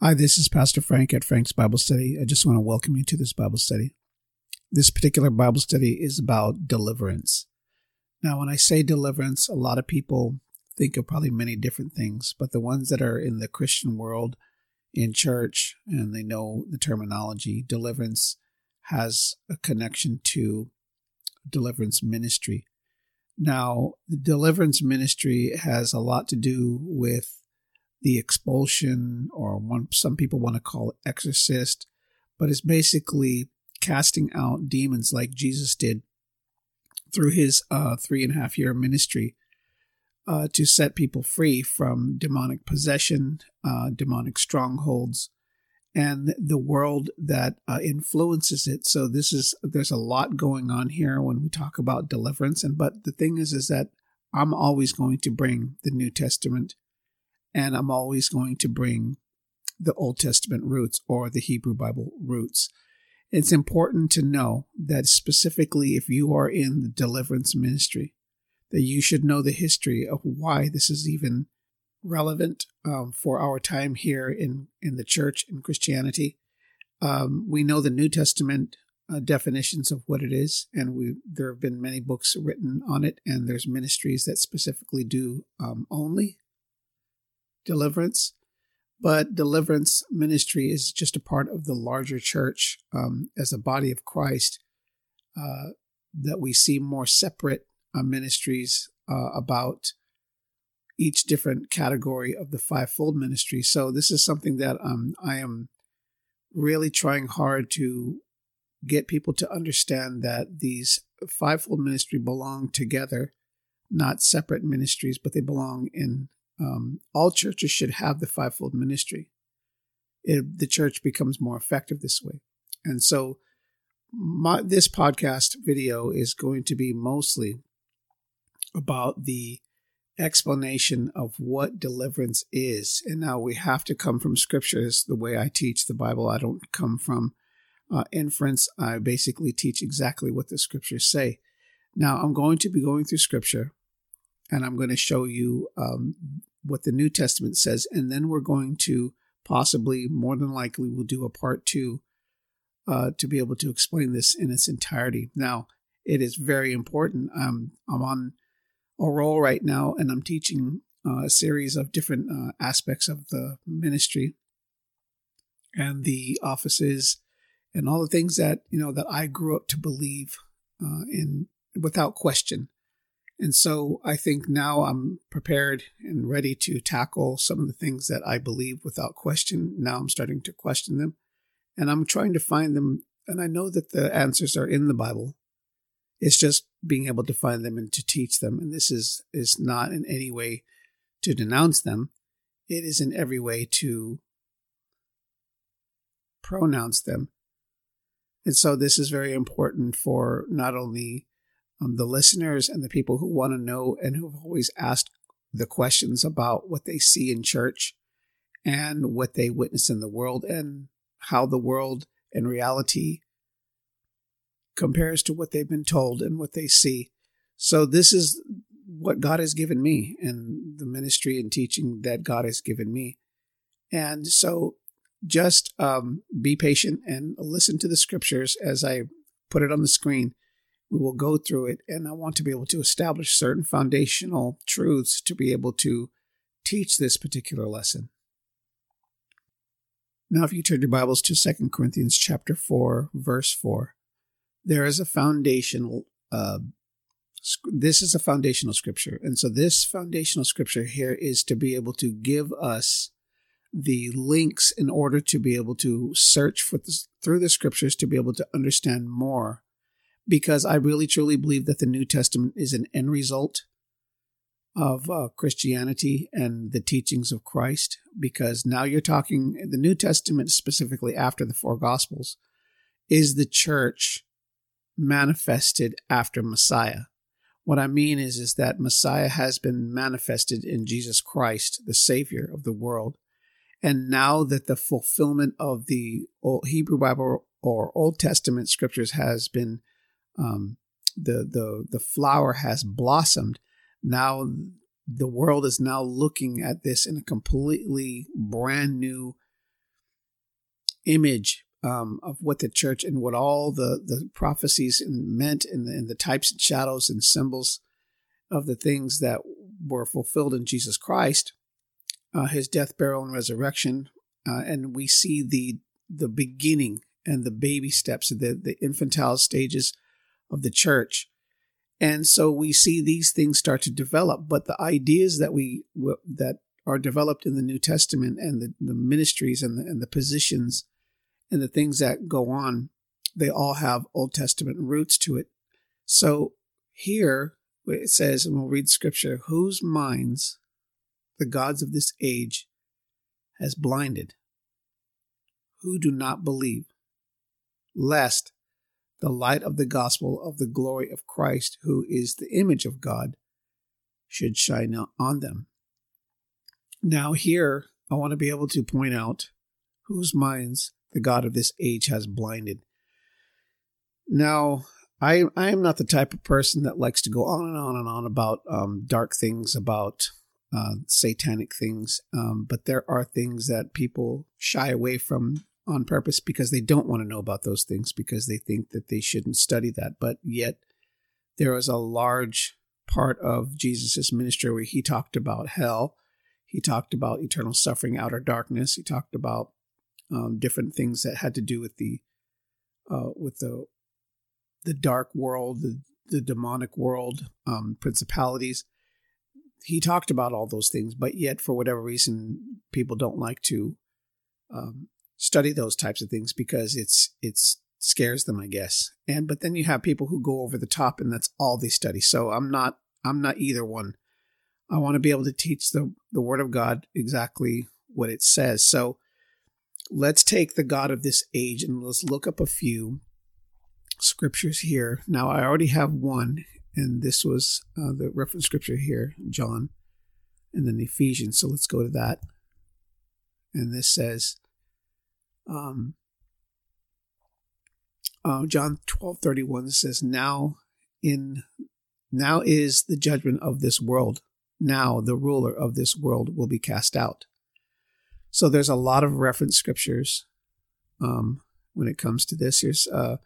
Hi, this is Pastor Frank at Frank's Bible Study. I just want to welcome you to this Bible study. This particular Bible study is about deliverance. Now, when I say deliverance, a lot of people think of probably many different things, but the ones that are in the Christian world, in church, and they know the terminology, deliverance has a connection to deliverance ministry. Now, the deliverance ministry has a lot to do with the expulsion, or one, some people want to call it exorcist, but it's basically casting out demons like Jesus did through his uh, three and a half year ministry uh, to set people free from demonic possession, uh, demonic strongholds, and the world that uh, influences it. So this is there's a lot going on here when we talk about deliverance. And but the thing is, is that I'm always going to bring the New Testament, and I'm always going to bring the Old Testament roots or the Hebrew Bible roots. It's important to know that specifically if you are in the deliverance ministry, that you should know the history of why this is even relevant um, for our time here in, in the church in Christianity. Um, we know the New Testament uh, definitions of what it is, and we there have been many books written on it, and there's ministries that specifically do um, only deliverance. But deliverance ministry is just a part of the larger church um, as a body of Christ uh, that we see more separate uh, ministries uh, about each different category of the fivefold ministry. So this is something that um, I am really trying hard to get people to understand that these fivefold ministry belong together, not separate ministries, but they belong in um, all churches should have the fivefold ministry. It, the church becomes more effective this way. And so my, this podcast video is going to be mostly about the explanation of what deliverance is. And now we have to come from scriptures the way I teach the Bible. I don't come from uh, inference. I basically teach exactly what the scriptures say. Now I'm going to be going through scripture and I'm going to show you um, what the New Testament says. And then we're going to possibly, more than likely, we'll do a part two uh, to be able to explain this in its entirety. Now, it is very important. Um, I'm on a roll right now, and I'm teaching uh, a series of different uh, aspects of the ministry and the offices and all the things that you know that I grew up to believe uh, in without question. And so I think now I'm prepared and ready to tackle some of the things that I believe without question. Now I'm starting to question them and I'm trying to find them. And I know that the answers are in the Bible. It's just being able to find them and to teach them. And this is, is not in any way to denounce them. It is in every way to pronounce them. And so this is very important for not only um, the listeners and the people who want to know and who have always asked the questions about what they see in church and what they witness in the world and how the world and reality compares to what they've been told and what they see. So this is what God has given me and the ministry and teaching that God has given me. And so just um, be patient and listen to the scriptures as I put it on the screen we will go through it. And I want to be able to establish certain foundational truths to be able to teach this particular lesson. Now, if you turn your Bibles to 2 Corinthians chapter 4, verse 4, there is a foundational, uh, this is a foundational scripture. And so this foundational scripture here is to be able to give us the links in order to be able to search for this, through the scriptures to be able to understand more because I really truly believe that the New Testament is an end result of uh, Christianity and the teachings of Christ. Because now you're talking, the New Testament, specifically after the four Gospels, is the church manifested after Messiah. What I mean is, is that Messiah has been manifested in Jesus Christ, the Savior of the world. And now that the fulfillment of the Hebrew Bible or Old Testament scriptures has been um, the the the flower has blossomed. Now the world is now looking at this in a completely brand new image um, of what the church and what all the, the prophecies meant and the, and the types and shadows and symbols of the things that were fulfilled in Jesus Christ, uh, his death, burial, and resurrection. Uh, and we see the the beginning and the baby steps, the, the infantile stages of the church. And so we see these things start to develop, but the ideas that we that are developed in the New Testament and the, the ministries and the, and the positions and the things that go on, they all have Old Testament roots to it. So here it says, and we'll read scripture, whose minds the gods of this age has blinded, who do not believe, lest the light of the gospel of the glory of Christ, who is the image of God, should shine on them. Now, here, I want to be able to point out whose minds the God of this age has blinded. Now, I I am not the type of person that likes to go on and on and on about um, dark things, about uh, satanic things, um, but there are things that people shy away from on purpose because they don't want to know about those things because they think that they shouldn't study that. But yet, there was a large part of Jesus' ministry where he talked about hell, he talked about eternal suffering, outer darkness, he talked about um, different things that had to do with the uh, with the the dark world, the, the demonic world, um, principalities. He talked about all those things, but yet, for whatever reason, people don't like to um, study those types of things because it's it's scares them, I guess. And but then you have people who go over the top, and that's all they study. So I'm not I'm not either one. I want to be able to teach the the Word of God exactly what it says. So let's take the God of this age and let's look up a few scriptures here. Now, I already have one, and this was uh, the reference scripture here, John, and then Ephesians. So let's go to that. And this says, um, uh, John twelve thirty one says, "Now in now is the judgment of this world. Now the ruler of this world will be cast out." So there's a lot of reference scriptures um, when it comes to this. Here's uh,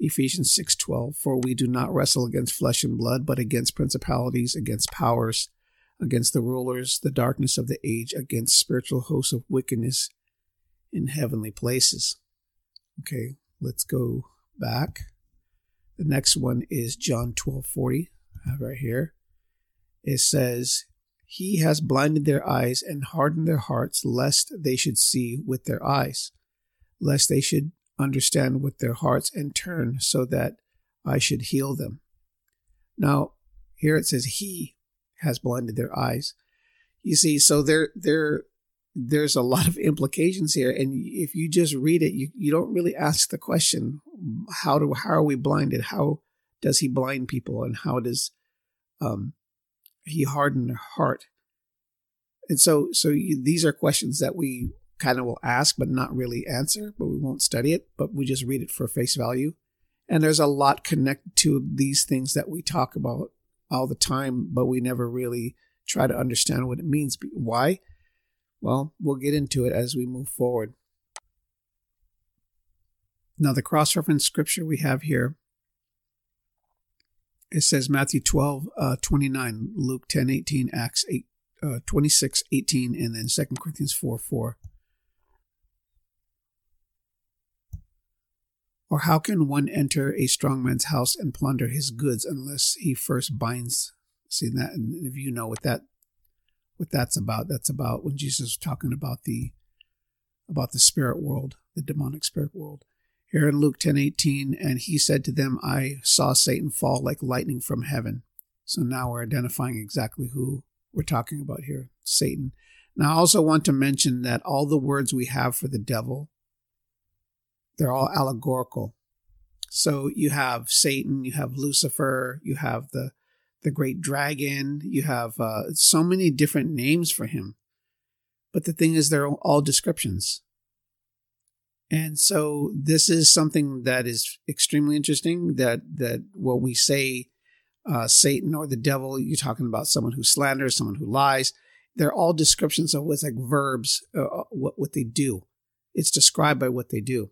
Ephesians 6:12 For we do not wrestle against flesh and blood but against principalities against powers against the rulers the darkness of the age against spiritual hosts of wickedness in heavenly places. Okay, let's go back. The next one is John 12:40 right here. It says he has blinded their eyes and hardened their hearts lest they should see with their eyes lest they should understand with their hearts and turn so that I should heal them. Now, here it says he has blinded their eyes. You see, so there there there's a lot of implications here and if you just read it you, you don't really ask the question how do how are we blinded how does he blind people and how does um he harden their heart and so so you, these are questions that we kind of will ask but not really answer, but we won't study it, but we just read it for face value. And there's a lot connected to these things that we talk about all the time, but we never really try to understand what it means. Why? Well, we'll get into it as we move forward. Now, the cross reference scripture we have here it says Matthew 12, uh, 29, Luke 10, 18, Acts 8, uh, 26, 18, and then 2 Corinthians 4, 4. Or how can one enter a strong man's house and plunder his goods unless he first binds? See that, and if you know what that what that's about, that's about when Jesus was talking about the about the spirit world, the demonic spirit world. Here in Luke ten eighteen, and he said to them, I saw Satan fall like lightning from heaven. So now we're identifying exactly who we're talking about here, Satan. Now I also want to mention that all the words we have for the devil they're all allegorical. So you have Satan, you have Lucifer, you have the the great dragon, you have uh, so many different names for him. But the thing is, they're all descriptions. And so this is something that is extremely interesting. That that when we say uh, Satan or the devil, you're talking about someone who slanders, someone who lies. They're all descriptions of what's like verbs, uh, uh what what they do. It's described by what they do.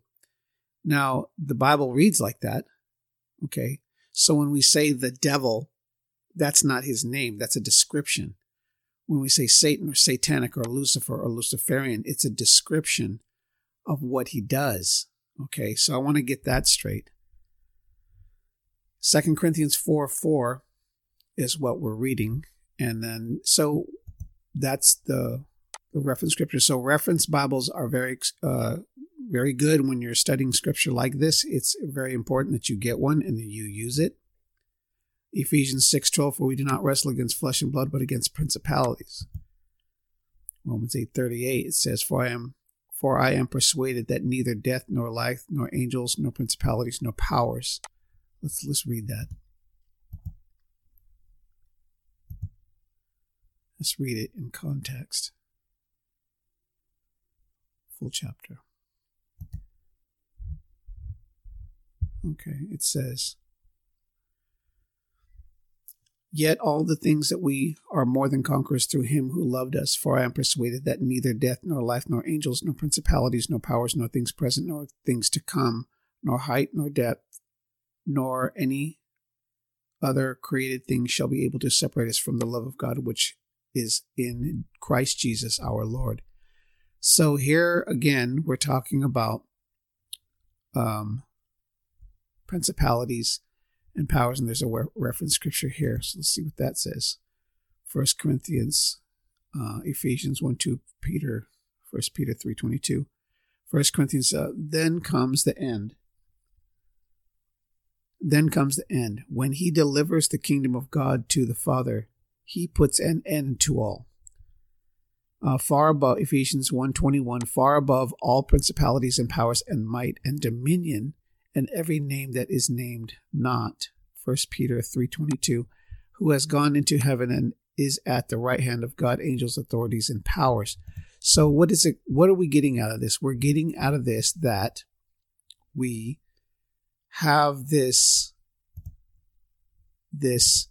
Now, the Bible reads like that. Okay. So when we say the devil, that's not his name, that's a description. When we say Satan or satanic or Lucifer or Luciferian, it's a description of what he does. Okay. So I want to get that straight. Second Corinthians 4 4 is what we're reading. And then, so that's the, the reference scripture. So reference Bibles are very, uh, very good when you're studying scripture like this. It's very important that you get one and that you use it. Ephesians 6:12 for we do not wrestle against flesh and blood but against principalities. Romans 8:38 it says for I am for I am persuaded that neither death nor life nor angels nor principalities nor powers. Let's let's read that. Let's read it in context. Full chapter. Okay, it says, Yet all the things that we are more than conquerors through him who loved us, for I am persuaded that neither death, nor life, nor angels, nor principalities, nor powers, nor things present, nor things to come, nor height, nor depth, nor any other created thing shall be able to separate us from the love of God which is in Christ Jesus our Lord. So here again, we're talking about um, principalities and powers, and there's a reference scripture here. So let's see what that says. First Corinthians, uh, Ephesians 1 2, Peter, First Peter three twenty two. First Corinthians, uh, then comes the end. Then comes the end. When he delivers the kingdom of God to the Father, he puts an end to all. Uh, far above Ephesians 1:21, far above all principalities and powers and might and dominion and every name that is named not 1 peter 3.22 who has gone into heaven and is at the right hand of god angels authorities and powers. So what is it what are we getting out of this? We're getting out of this that we have this this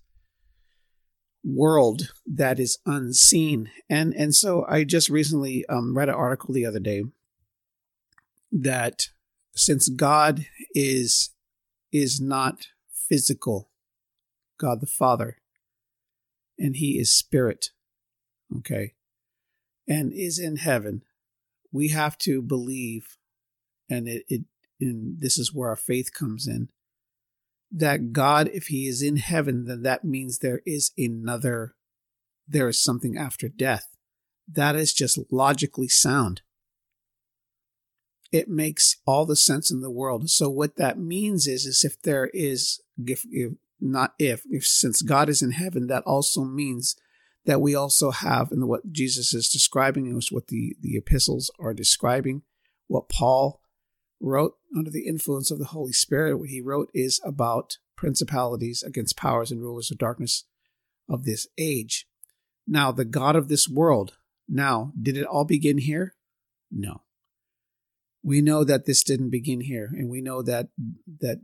world that is unseen. And and so i just recently um, read an article the other day that since God is is not physical, God the Father, and He is spirit, okay, and is in heaven, we have to believe, and it, it and this is where our faith comes in, that God, if He is in heaven, then that means there is another, there is something after death. That is just logically sound it makes all the sense in the world. So what that means is, is if there is, if, if not if, if since God is in heaven, that also means that we also have, and what Jesus is describing is what the, the epistles are describing, what Paul wrote under the influence of the Holy Spirit, what he wrote is about principalities against powers and rulers of darkness of this age. Now, the God of this world, now, did it all begin here? No we know that this didn't begin here, and we know that that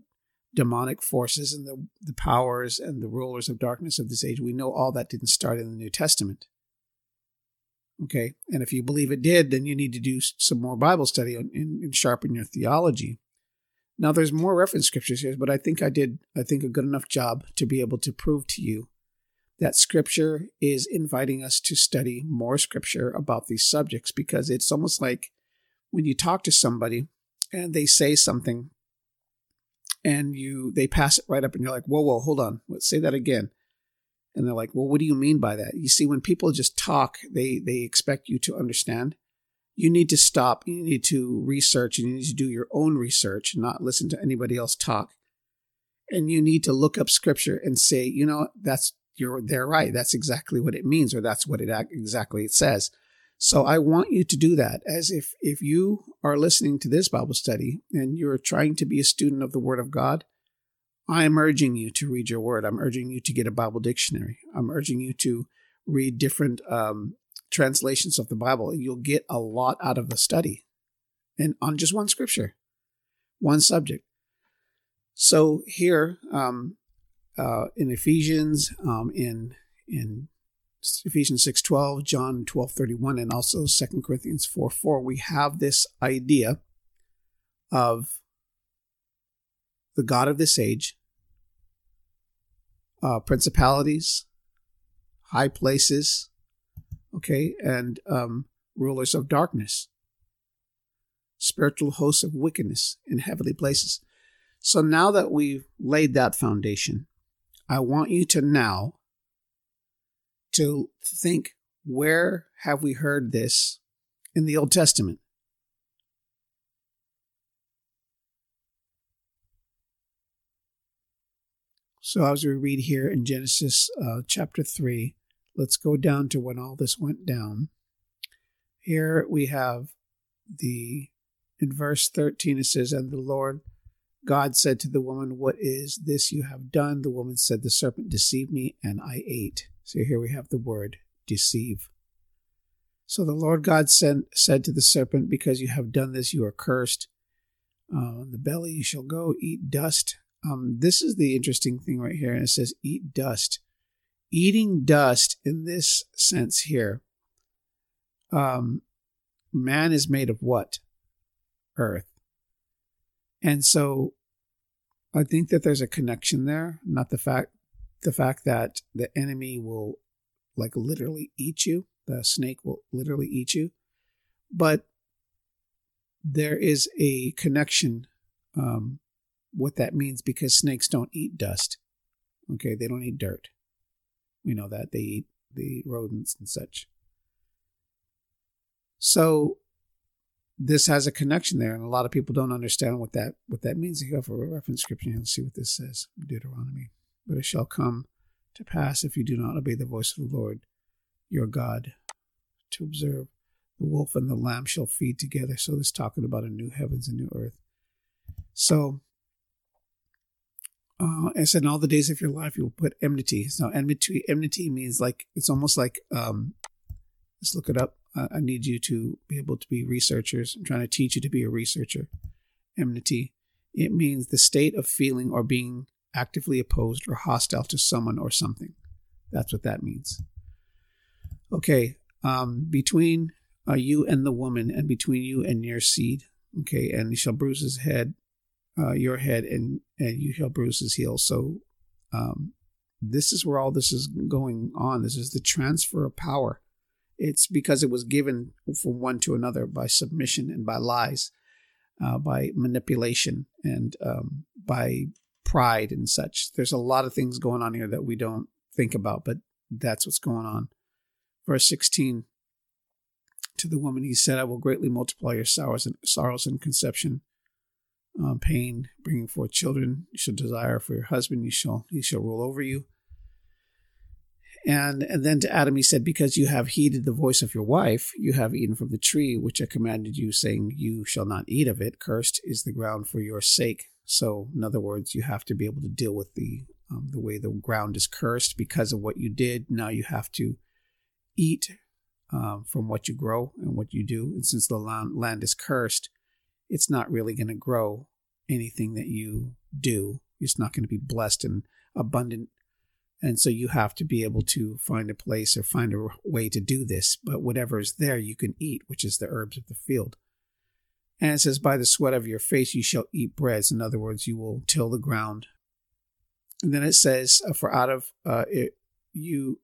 demonic forces and the, the powers and the rulers of darkness of this age, we know all that didn't start in the New Testament. Okay, and if you believe it did, then you need to do some more Bible study and, and sharpen your theology. Now, there's more reference scriptures here, but I think I did, I think, a good enough job to be able to prove to you that scripture is inviting us to study more scripture about these subjects because it's almost like when you talk to somebody and they say something and you they pass it right up and you're like, whoa, whoa, hold on, let's say that again. And they're like, well, what do you mean by that? You see, when people just talk, they they expect you to understand. You need to stop. You need to research. and You need to do your own research, and not listen to anybody else talk. And you need to look up scripture and say, you know, that's you're they're right. That's exactly what it means, or that's what it exactly it says. So I want you to do that as if if you are listening to this Bible study and you're trying to be a student of the Word of God, I am urging you to read your Word. I'm urging you to get a Bible dictionary. I'm urging you to read different um, translations of the Bible. You'll get a lot out of the study, and on just one scripture, one subject. So here um, uh, in Ephesians, um, in in Ephesians 6.12, John 12.31, and also 2 Corinthians 4.4, we have this idea of the God of this age, uh, principalities, high places, okay, and um, rulers of darkness, spiritual hosts of wickedness in heavenly places. So now that we've laid that foundation, I want you to now to think where have we heard this in the Old Testament? So, as we read here in Genesis uh, chapter 3, let's go down to when all this went down. Here we have the, in verse 13, it says, And the Lord God said to the woman, What is this you have done? The woman said, The serpent deceived me, and I ate. So here we have the word deceive. So the Lord God sent, said to the serpent, Because you have done this, you are cursed. Uh, the belly you shall go, eat dust. Um, this is the interesting thing right here. And it says, Eat dust. Eating dust in this sense here. Um, man is made of what? Earth. And so I think that there's a connection there, not the fact the fact that the enemy will like literally eat you, the snake will literally eat you, but there is a connection um, what that means because snakes don't eat dust. Okay, they don't eat dirt. We know that they eat the rodents and such. So this has a connection there, and a lot of people don't understand what that what that means. You go for a reference scripture and see what this says, Deuteronomy. But it shall come to pass if you do not obey the voice of the Lord your God to observe. The wolf and the lamb shall feed together. So it's talking about a new heavens and new earth. So uh, I said, in all the days of your life, you will put enmity. So enmity, enmity means like it's almost like um, let's look it up. Uh, I need you to be able to be researchers. I'm trying to teach you to be a researcher. Enmity. It means the state of feeling or being actively opposed or hostile to someone or something. That's what that means. Okay, um, between uh, you and the woman, and between you and your seed. Okay, and he shall bruise his head, uh, your head, and and you shall bruise his heel. So, um, this is where all this is going on. This is the transfer of power it's because it was given from one to another by submission and by lies, uh, by manipulation and um, by pride and such. There's a lot of things going on here that we don't think about, but that's what's going on. Verse 16 To the woman he said, I will greatly multiply your sorrows and, sorrows and conception. Um, pain, bringing forth children. You shall desire for your husband. You shall he shall rule over you. And, and then to Adam he said, Because you have heeded the voice of your wife, you have eaten from the tree which I commanded you, saying, You shall not eat of it. Cursed is the ground for your sake. So, in other words, you have to be able to deal with the um, the way the ground is cursed because of what you did. Now you have to eat um, from what you grow and what you do. And since the land, land is cursed, it's not really going to grow anything that you do. It's not going to be blessed and abundant and so you have to be able to find a place or find a way to do this. But whatever is there, you can eat, which is the herbs of the field. And it says, By the sweat of your face you shall eat breads. In other words, you will till the ground. And then it says, uh, For out of uh, it you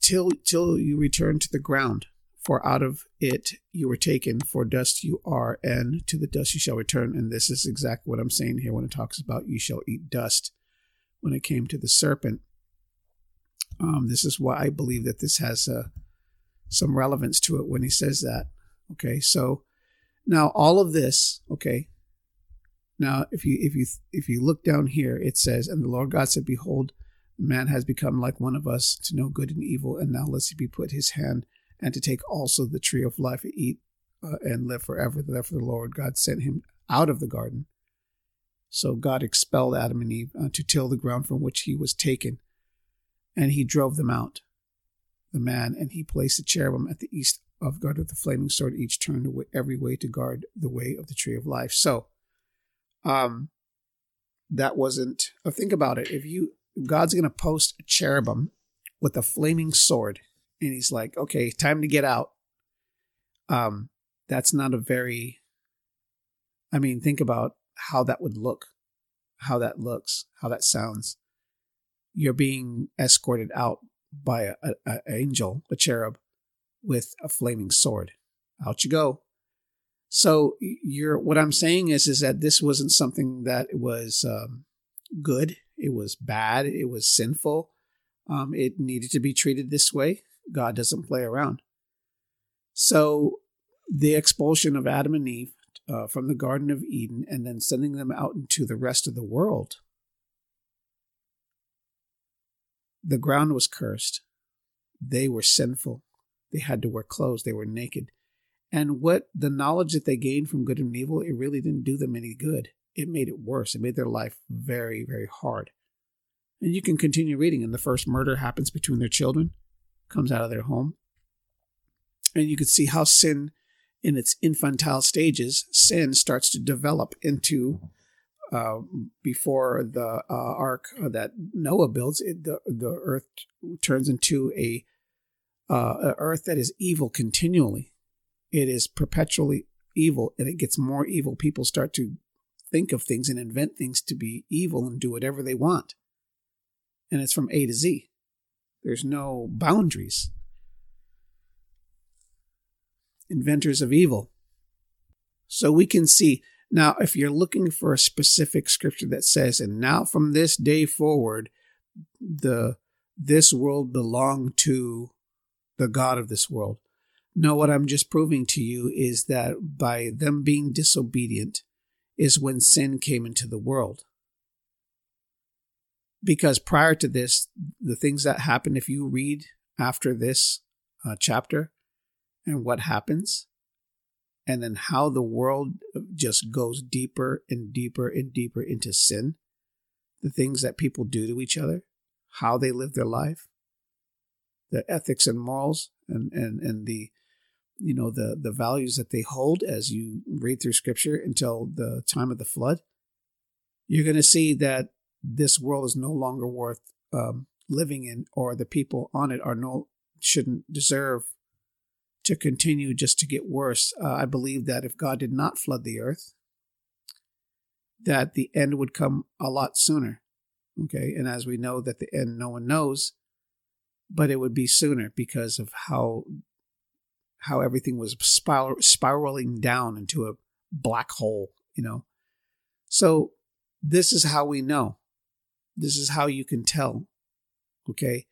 till till you return to the ground. For out of it you were taken, for dust you are, and to the dust you shall return. And this is exactly what I'm saying here when it talks about you shall eat dust. When it came to the serpent, um, this is why I believe that this has uh, some relevance to it when he says that. Okay, so now all of this, okay. Now, if you if you if you look down here, it says, "And the Lord God said, Behold, man has become like one of us to know good and evil, and now lest he be put his hand and to take also the tree of life and eat uh, and live forever." Therefore, the Lord God sent him out of the garden. So God expelled Adam and Eve uh, to till the ground from which he was taken. And he drove them out, the man, and he placed the cherubim at the east of God with the flaming sword, each turned every way to guard the way of the tree of life. So, um, that wasn't. Uh, think about it. If you God's going to post a cherubim with a flaming sword and he's like, okay, time to get out. Um, that's not a very, I mean, think about how that would look, how that looks, how that sounds. You're being escorted out by a, a, a angel, a cherub, with a flaming sword. Out you go. So you're what I'm saying is is that this wasn't something that was um, good. It was bad. It was sinful. Um, it needed to be treated this way. God doesn't play around. So the expulsion of Adam and Eve uh, from the Garden of Eden and then sending them out into the rest of the world, the ground was cursed. They were sinful. They had to wear clothes. They were naked. And what the knowledge that they gained from good and evil, it really didn't do them any good. It made it worse. It made their life very, very hard. And you can continue reading, and the first murder happens between their children, comes out of their home. And you can see how sin, in its infantile stages, sin starts to develop into uh, before the uh, ark that Noah builds, it, the the earth turns into a, uh, a earth that is evil continually it is perpetually evil and it gets more evil. People start to think of things and invent things to be evil and do whatever they want. And it's from A to Z. There's no boundaries. Inventors of evil. So we can see now, if you're looking for a specific scripture that says, and now from this day forward, the this world belonged to the God of this world. No, what I'm just proving to you is that by them being disobedient is when sin came into the world. Because prior to this, the things that happen, if you read after this uh, chapter and what happens, and then how the world just goes deeper and deeper and deeper into sin, the things that people do to each other, how they live their life, the ethics and morals, and, and, and the you know the the values that they hold as you read through scripture until the time of the flood you're going to see that this world is no longer worth um, living in or the people on it are no shouldn't deserve to continue just to get worse. Uh, i believe that if god did not flood the earth that the end would come a lot sooner okay? And as we know that the end no one knows but it would be sooner because of how how everything was spiral, spiraling down into a black hole, you know. So this is how we know. This is how you can tell. Okay.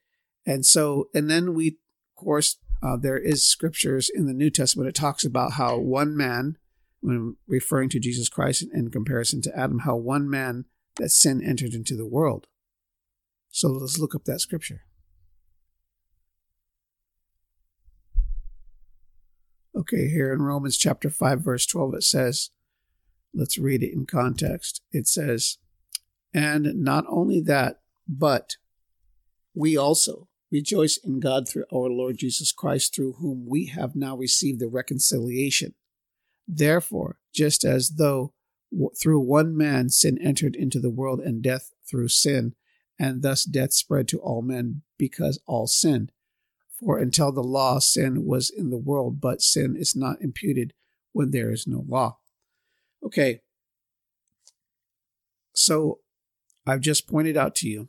And so, and then we, of course, uh, there is scriptures in the New Testament. It talks about how one man, when referring to Jesus Christ in comparison to Adam, how one man that sin entered into the world. So let's look up that scripture. Okay, here in Romans chapter 5, verse 12, it says, let's read it in context. It says, And not only that, but we also rejoice in God through our Lord Jesus Christ, through whom we have now received the reconciliation. Therefore, just as though through one man sin entered into the world and death through sin, and thus death spread to all men because all sinned. For until the law, sin was in the world, but sin is not imputed when there is no law. Okay. So I've just pointed out to you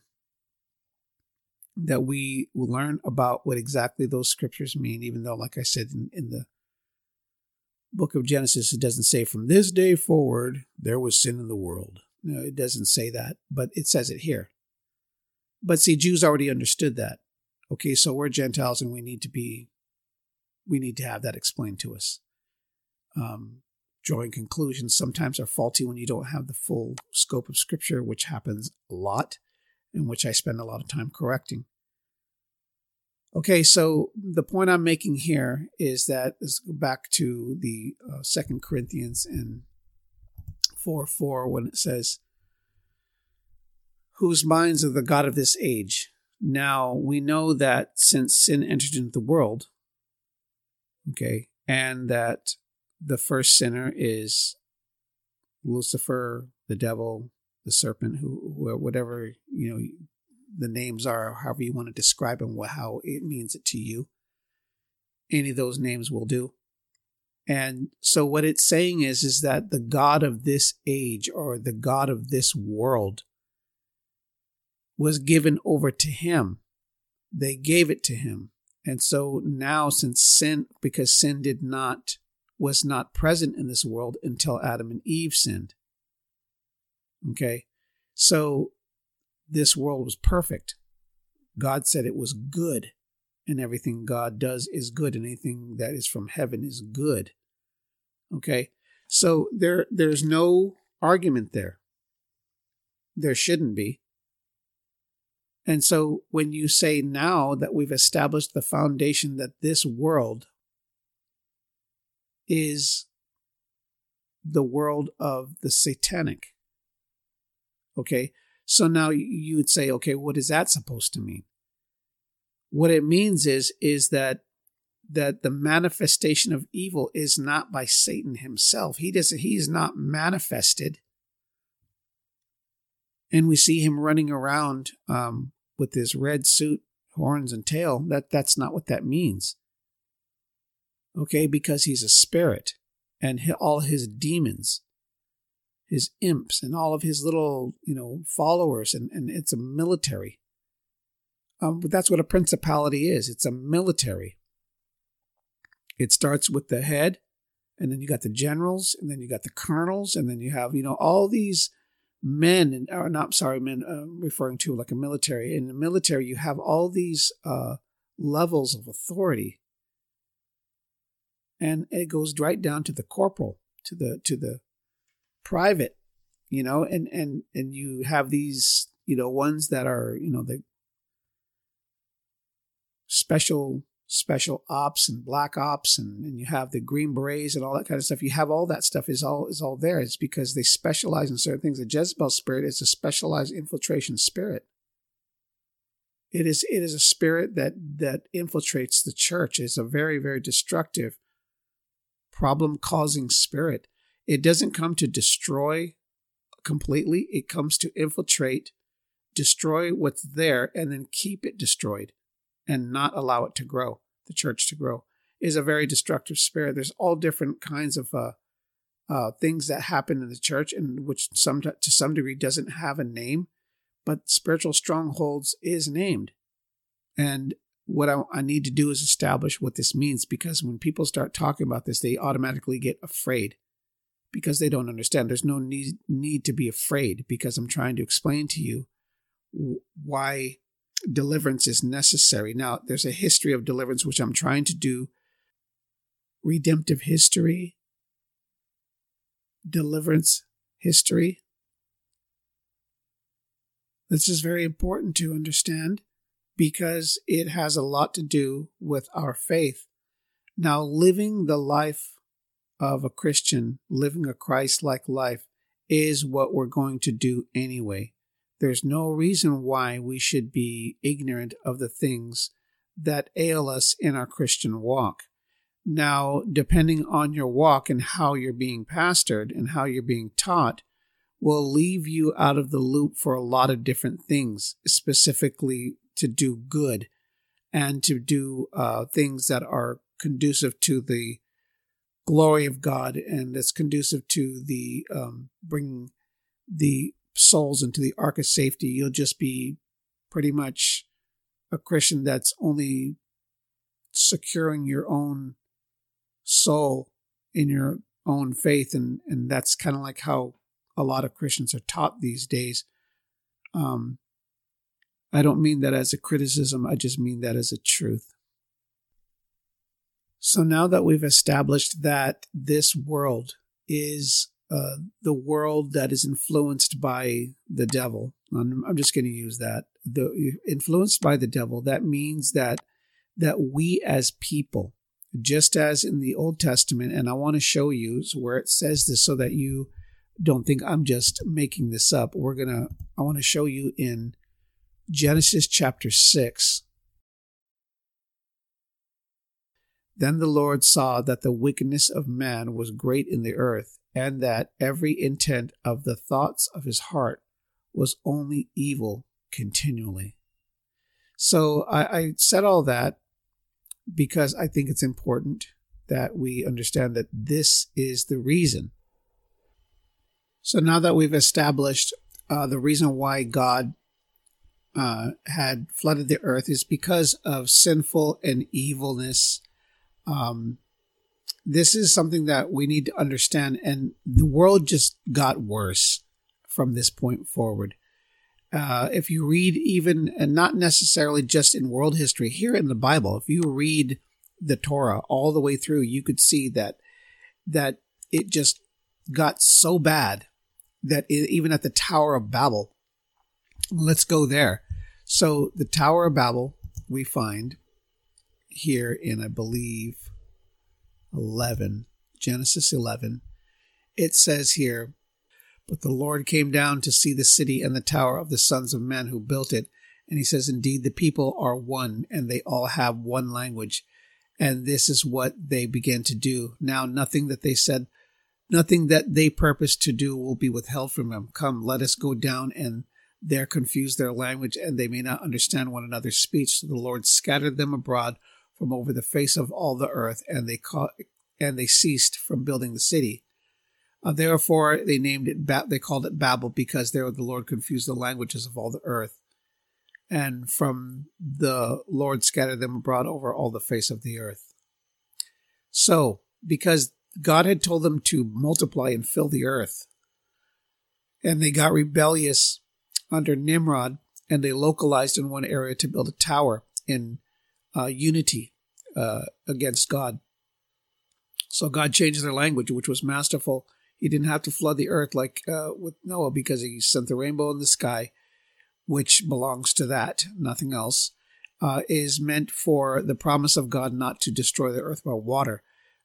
that we will learn about what exactly those scriptures mean, even though, like I said in, in the book of Genesis, it doesn't say from this day forward there was sin in the world. No, it doesn't say that, but it says it here. But see, Jews already understood that okay, so we're Gentiles and we need to be, we need to have that explained to us. Um, drawing conclusions sometimes are faulty when you don't have the full scope of scripture, which happens a lot, and which I spend a lot of time correcting. Okay, so the point I'm making here is that let's go back to the uh, Second Corinthians and four four when it says, "Whose minds are the God of this age, now, we know that since sin entered into the world, okay, and that the first sinner is Lucifer, the devil, the serpent, who, whatever, you know, the names are, however you want to describe him, how it means it to you. any of those names will do. And so what it's saying is is that the god of this age or the god of this world was given over to him. They gave it to him. And so now since sin because sin did not was not present in this world until Adam and Eve sinned. Okay? So this world was perfect. God said it was good, and everything God does is good, and anything that is from heaven is good. Okay? So there there's no argument there. There shouldn't be. And so when you say now that we've established the foundation that this world is the world of the satanic. Okay, so now you would say, okay, what is that supposed to mean? What it means is is that that the manifestation of evil is not by Satan himself. He doesn't. He's not manifested, and we see him running around um, with his red suit, horns, and tail. That that's not what that means. Okay, because he's a spirit, and all his demons his imps and all of his little, you know, followers, and, and it's a military. Um, but that's what a principality is. It's a military. It starts with the head, and then you got the generals, and then you got the colonels, and then you have, you know, all these men, or not sorry, men uh, referring to like a military. In the military, you have all these uh, levels of authority, and it goes right down to the corporal, to the to the private, you know, and and and you have these, you know, ones that are, you know, the special special ops and black ops and, and you have the green berets and all that kind of stuff. You have all that stuff is all is all there. It's because they specialize in certain things. The jezebel spirit is a specialized infiltration spirit. It is it is a spirit that that infiltrates the church. It's a very very destructive problem causing spirit. It doesn't come to destroy completely, it comes to infiltrate, destroy what's there, and then keep it destroyed and not allow it to grow, the church to grow. Is a very destructive spirit. There's all different kinds of uh, uh, things that happen in the church, and which some to some degree doesn't have a name, but spiritual strongholds is named. And what I, I, need to do is establish what this means because when people start talking about this, they automatically get afraid because they don't understand. There's no need, need to be afraid because I'm trying to explain to you why deliverance is necessary. Now, there's a history of deliverance, which I'm trying to do redemptive history, deliverance history. This is very important to understand because it has a lot to do with our faith. Now, living the life of a Christian living a Christ like life is what we're going to do anyway. There's no reason why we should be ignorant of the things that ail us in our Christian walk. Now, depending on your walk and how you're being pastored and how you're being taught, will leave you out of the loop for a lot of different things, specifically to do good and to do uh, things that are conducive to the glory of God and that's conducive to the um, bringing the souls into the ark of safety, you'll just be pretty much a Christian that's only securing your own soul in your own faith, and and that's kind of like how a lot of Christians are taught these days. Um, I don't mean that as a criticism; I just mean that as a truth. So now that we've established that this world is uh, the world that is influenced by the devil, I'm, I'm just going to use that. The influenced by the devil. That means that that we as people, just as in the Old Testament, and I want to show you where it says this so that you don't think I'm just making this up. We're gonna. I want to show you in Genesis chapter six Then the Lord saw that the wickedness of man was great in the earth, and that every intent of the thoughts of his heart was only evil continually. So I, I said all that because I think it's important that we understand that this is the reason. So now that we've established uh, the reason why God uh, had flooded the earth is because of sinful and evilness. Um, this is something that we need to understand, and the world just got worse from this point forward. Uh, if you read even, and not necessarily just in world history, here in the Bible, if you read the Torah all the way through, you could see that that it just got so bad that it, even at the Tower of Babel, let's go there. So the Tower of Babel we find here in, I believe, 11, Genesis 11. It says here, But the Lord came down to see the city and the tower of the sons of men who built it. And he says, Indeed, the people are one, and they all have one language. And this is what they began to do. Now, nothing that they said, nothing that they purposed to do will be withheld from them. Come, let us go down and there confuse their language, and they may not understand one another's speech. So the Lord scattered them abroad from over the face of all the earth, and they caught, and they ceased from building the city. Uh, therefore, they named it. Ba- they called it Babel because there the Lord confused the languages of all the earth, and from the Lord scattered them abroad over all the face of the earth. So, because God had told them to multiply and fill the earth, and they got rebellious under Nimrod, and they localized in one area to build a tower in uh, unity uh, against God. So God changed their language, which was masterful. He didn't have to flood the earth like uh, with Noah because he sent the rainbow in the sky, which belongs to that, nothing else, uh, is meant for the promise of God not to destroy the earth by water.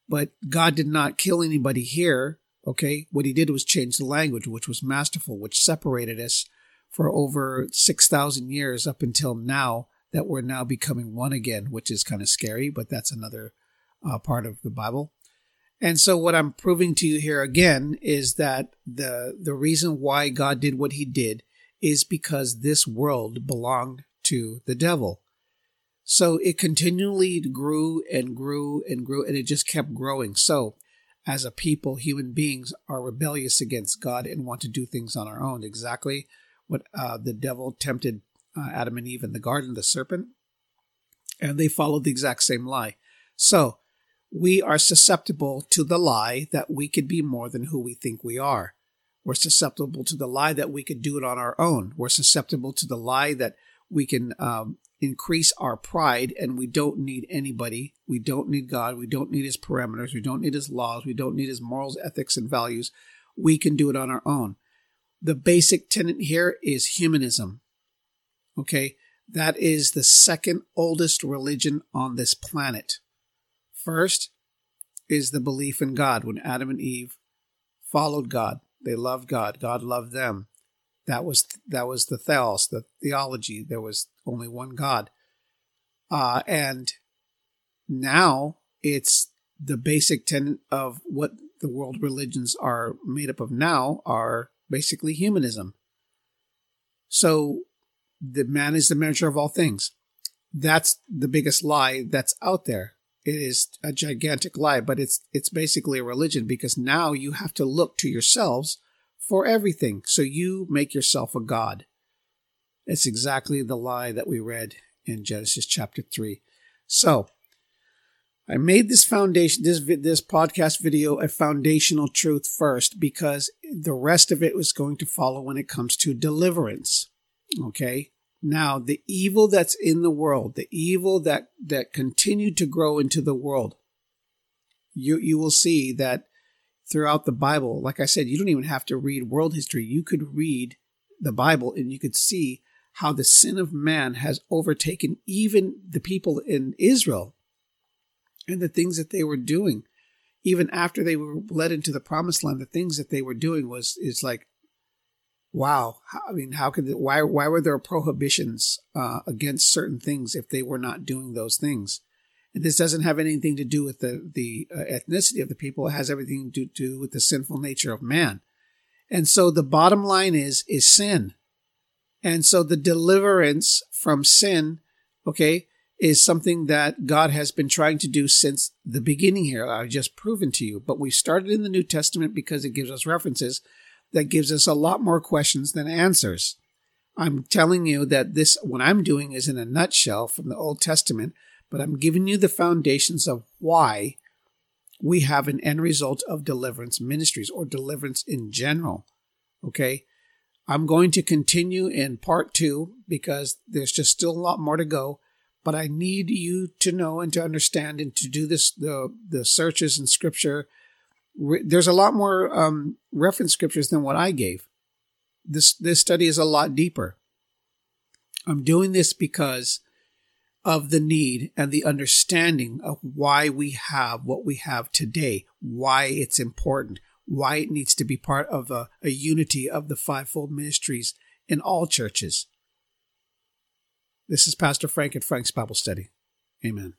But God did not kill anybody here. Okay, what he did was change the language, which was masterful, which separated us for over 6,000 years up until now that we're now becoming one again, which is kind of scary, but that's another uh, part of the Bible. And so what I'm proving to you here again is that the the reason why God did what he did is because this world belonged to the devil. So it continually grew and grew and grew and it just kept growing. So as a people, human beings are rebellious against God and want to do things on our own. Exactly what uh, the devil tempted uh, Adam and Eve in the garden, the serpent, and they followed the exact same lie. So we are susceptible to the lie that we could be more than who we think we are. We're susceptible to the lie that we could do it on our own. We're susceptible to the lie that we can um, increase our pride and we don't need anybody. We don't need God. We don't need his parameters. We don't need his laws. We don't need his morals, ethics, and values. We can do it on our own. The basic tenet here is humanism. Okay, that is the second oldest religion on this planet. First is the belief in God. When Adam and Eve followed God, they loved God. God loved them. That was that was the theos, the theology. There was only one God, uh, and now it's the basic tenet of what the world religions are made up of now are basically humanism. So the man is the measure of all things. That's the biggest lie that's out there. It is a gigantic lie, but it's it's basically a religion because now you have to look to yourselves for everything. So you make yourself a god. It's exactly the lie that we read in Genesis chapter 3. So, I made this foundation this this podcast video a foundational truth first because the rest of it was going to follow when it comes to deliverance. Okay. Now, the evil that's in the world, the evil that, that continued to grow into the world, you, you will see that throughout the Bible, like I said, you don't even have to read world history. You could read the Bible and you could see how the sin of man has overtaken even the people in Israel and the things that they were doing. Even after they were led into the promised land, the things that they were doing was, is like wow. I mean how could why why were there prohibitions uh, against certain things if they were not doing those things? And this doesn't have anything to do with the the uh, ethnicity of the people. It has everything to do with the sinful nature of man. And so the bottom line is is sin. And so the deliverance from sin okay is something that God has been trying to do since the beginning here. I've just proven to you, but we started in the New Testament because it gives us references that gives us a lot more questions than answers. I'm telling you that this, what I'm doing is in a nutshell from the Old Testament, but I'm giving you the foundations of why we have an end result of deliverance ministries or deliverance in general. Okay. I'm going to continue in part two because there's just still a lot more to go. But I need you to know and to understand and to do this the the searches in scripture. There's a lot more um, reference scriptures than what I gave. This this study is a lot deeper. I'm doing this because of the need and the understanding of why we have what we have today, why it's important, why it needs to be part of a, a unity of the fivefold ministries in all churches. This is Pastor Frank at Frank's Bible Study. Amen.